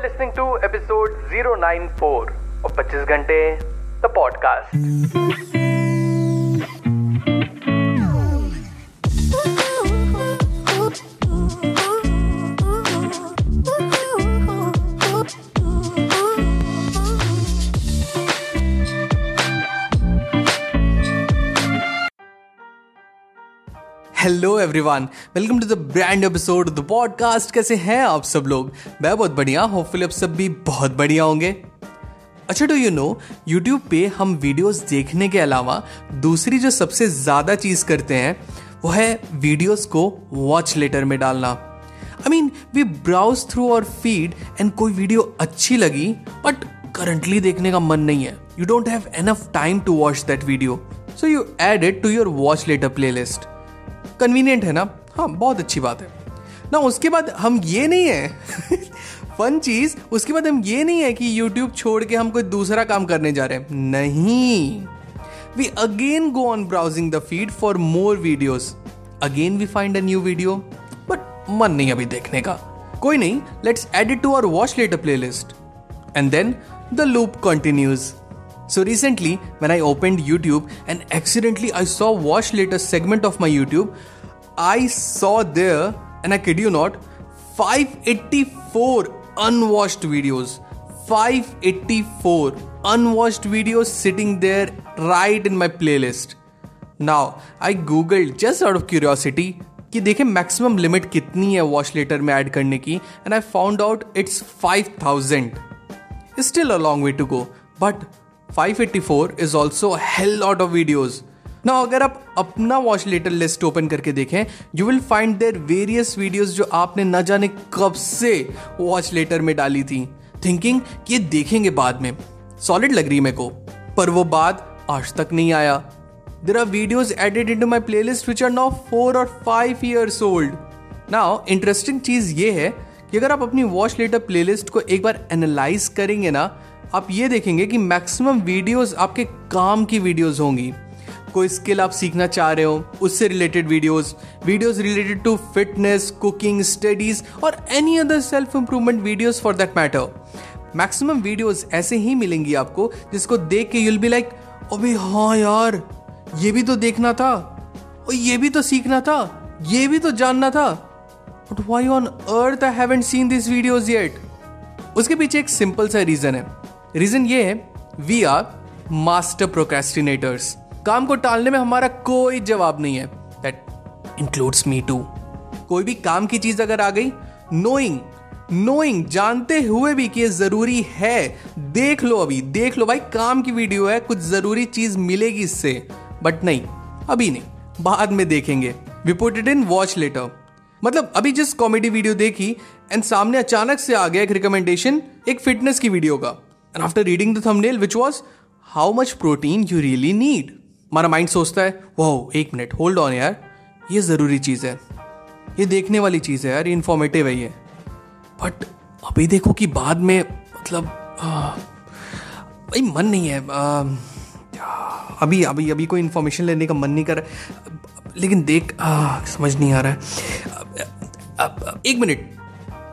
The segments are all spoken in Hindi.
are listening to episode 094 of 25 घंटे the podcast. Hello everyone welcome to the brand episode the podcast कैसे हैं आप सब लोग? मैं बहुत बढ़िया होपफुली आप सब भी बहुत बढ़िया होंगे। अच्छा डू यू नो यूट्यूब पे हम वीडियोस देखने के अलावा दूसरी जो सबसे ज़्यादा चीज़ करते हैं, वो है वीडियोस को वॉच लेटर में डालना। I mean we browse through our feed and कोई वीडियो अच्छी लगी बट करंटली देखने का मन नहीं है। You don't have enough time to watch that video so you add it to your watch later playlist convenient है ना? हाँ बहुत अच्छी बात है। ना, उसके बाद हम ये नहीं है। फन चीज़, उसके बाद हम ये नहीं है कि यूट्यूब छोड़ के हम कोई दूसरा काम करने जा रहे हैं। नहीं। We again go on browsing the feed for more videos again we find a new video but मन नहीं अभी देखने का। कोई नहीं let's add it to our watch later playlist and then the loop continues So recently, when I opened YouTube and accidentally I saw watch later segment of my YouTube, I saw there, and I kid you not, 584 unwatched videos. 584 unwatched videos sitting there right in my playlist. Now, I googled just out of curiosity कि देखें मैक्सिमम लिमिट कितनी है वॉच लेटर में ऐड करने की and I found out it's 5000 still a long way to go but 584 is also a hell lot of videos. ना अगर आप अपना वॉच लेटर लिस्ट ओपन करके देखें you will find there various videos जो आपने न जाने कब से वॉच लेटर में डाली थी। थिंकिंग ये देखेंगे बाद में। सॉलिड लग रही मेरे को। पर वो बाद आज तक नहीं आया। There are videos added into my playlist which are now four or five years old now interesting चीज़ ये है कि अगर आप अपनी वॉच लेटर प्लेलिस्ट को एक बार एनालाइज करेंगे ना आप ये देखेंगे कि मैक्सिमम वीडियोस आपके काम की वीडियोस होंगी। कोई स्किल आप सीखना चाह रहे हो, उससे related videos videos related to fitness cooking studies और any other self improvement videos for that matter maximum videos ऐसे ही मिलेंगी आपको, जिसको देख के यूल बी लाइक अभी हाँ यार, ये भी तो देखना था, और ये भी तो सीखना था, ये भी तो जानना था। But why on earth I haven't seen this videos yet उसके पीछे एक सिंपल सा रीजन है। रीजन ये है वी आर मास्टर प्रोकेस्टिनेटर्स काम को टालने में हमारा कोई जवाब नहीं है। दैट इंक्लूड्स मी टू कोई भी काम की चीज़ अगर आ गई नोइंग नोइंग जानते हुए भी कि ये ज़रूरी है, देख लो अभी, देख लो भाई, काम की वीडियो है, कुछ ज़रूरी चीज़ मिलेगी इससे। बट नहीं, अभी नहीं, बाद में देखेंगे। इट इन वॉच लेटर मतलब अभी जिस कॉमेडी वीडियो देखी एंड सामने अचानक से आ गया एक रिकमेंडेशन एक फिटनेस की वीडियो का। And after reading the thumbnail which was how much protein you really need हमारा माइंड सोचता है वो एक मिनट होल्ड ऑन यार ये ज़रूरी चीज़ है। ये देखने वाली चीज़ है यार इन्फॉर्मेटिव है ये। बट अभी देखो कि बाद में मतलब भाई मन नहीं है आ, अभी अभी अभी कोई इन्फॉर्मेशन लेने का मन नहीं कर रहा लेकिन देख आ, समझ नहीं आ रहा है। एक मिनट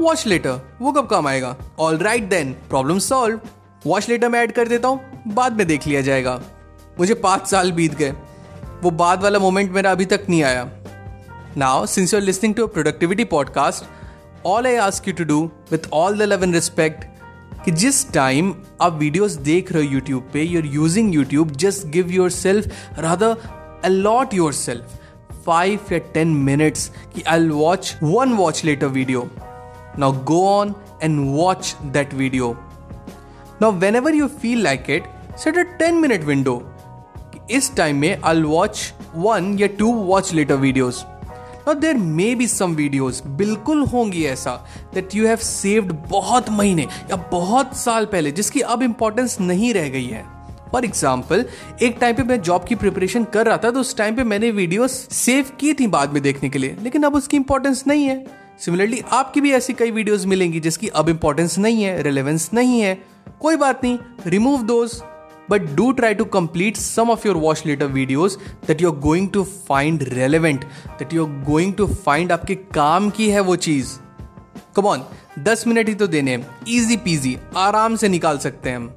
वॉच लेटर वो कब काम आएगा? All right then problem solve watch later में ऐड कर देता हूँ, बाद में देख लिया जाएगा। मुझे पाँच साल बीत गए। वो बाद वाला मोमेंट मेरा अभी तक नहीं आया। Now since you are listening to a productivity podcast all I ask you to do with all the love and respect कि जिस टाइम आप वीडियोस देख रहे हो यूट्यूब पे you're using YouTube just give yourself rather allot yourself five या टेन मिनट्स कि I watch one watch later video now go on and watch that video Now, whenever you feel like it, set a 10 minute window. इस टाइम में आई वॉच वन या two watch later videos Now there may be some videos बिल्कुल होंगी ऐसा that you have saved बहुत महीने या बहुत साल पहले जिसकी अब इंपॉर्टेंस नहीं रह गई है. फॉर एग्ज़ाम्पल एक टाइम पे मैं जॉब की प्रिपरेशन कर रहा था तो उस टाइम पे मैंने वीडियोस सेव की थी बाद में देखने के लिए लेकिन अब उसकी इंपॉर्टेंस नहीं है. सिमिलरली आपकी भी ऐसी कई वीडियोस मिलेंगी जिसकी अब इंपॉर्टेंस नहीं है रिलेवेंस नहीं है. कोई बात नहीं remove those but do try to complete some of your watch later videos that you are going to find relevant that you are going to find आपके काम की है वो चीज़। कम ऑन दस मिनट ही तो देने हैं। इजी पीजी आराम से निकाल सकते हैं हम।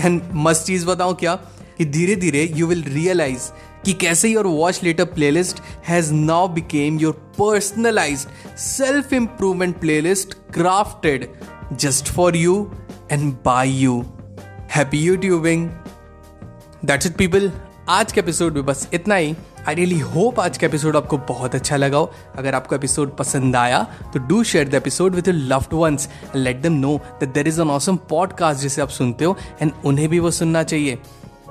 एंड मस्त चीज़ बताऊँ क्या? कि धीरे धीरे यू विल रियलाइज़ कि कैसे your watch later playlist has now became your personalized self improvement playlist crafted just for you and by you happy YouTubing that's it people आज के एपिसोड में बस इतना ही। आई रियली होप आज का एपिसोड आपको बहुत अच्छा लगा हो। अगर आपको एपिसोड पसंद आया तो do share the episode with your loved ones let them know that there is an awesome podcast जिसे आप सुनते हो एंड उन्हें भी वो सुनना चाहिए।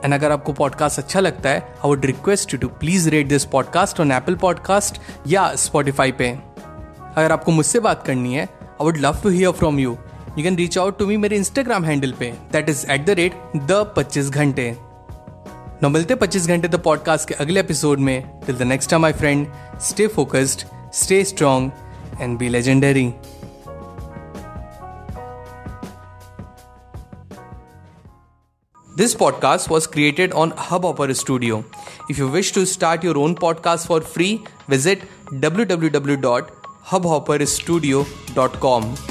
एंड अगर आपको पॉडकास्ट अच्छा लगता है I would request you to please rate this podcast on Apple podcast या स्पॉटिफाई पे। अगर आपको मुझसे बात करनी है I would love to hear from you you can reach out to me मेरे इंस्टाग्राम हैंडल पे that is at the rate the पच्चीस घंटे न मिलते पच्चीस घंटे द पॉडकास्ट के अगले एपिसोड में till the next time my friend stay focused stay strong and be legendary This podcast was created on Hubhopper Studio. If you wish to start your own podcast for free, visit www.hubhopperstudio.com.